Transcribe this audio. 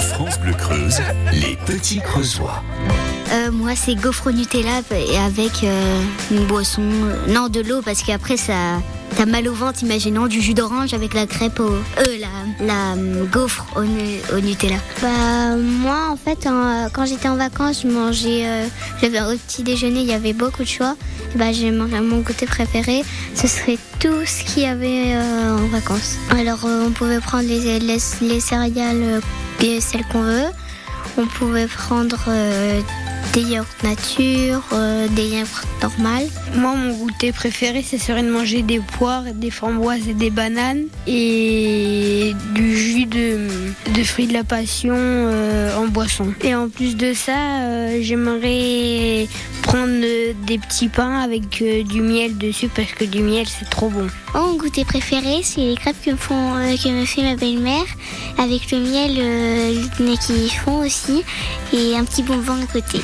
France Bleu Creuse, les petits creusois. Euh, moi, c'est gaufre au Nutella et avec euh, une boisson. non, de l'eau, parce qu'après, ça. Mal au ventre, imaginons du jus d'orange avec la crêpe au. Euh, la, la euh, gaufre au, au Nutella. Bah moi en fait en- quand j'étais en vacances je mangeais euh, j'avais au petit déjeuner il y avait beaucoup de choix bah j'ai mangé mon goûter préféré ce serait tout ce qu'il y avait euh, en vacances alors euh, on pouvait prendre les, les, les céréales euh, et celles qu'on veut on pouvait prendre euh, des yaourts nature euh, des yaourts normales Moi, mon goûter préféré, ce serait de manger des poires, des framboises et des bananes et du jus de, de fruits de la passion euh, en boisson. Et en plus de ça, euh, j'aimerais prendre des petits pains avec du miel dessus parce que du miel, c'est trop bon. Mon goûter préféré, c'est les crêpes que font, que me fait ma belle-mère avec le miel euh, qu'ils font aussi et un petit bonbon à côté.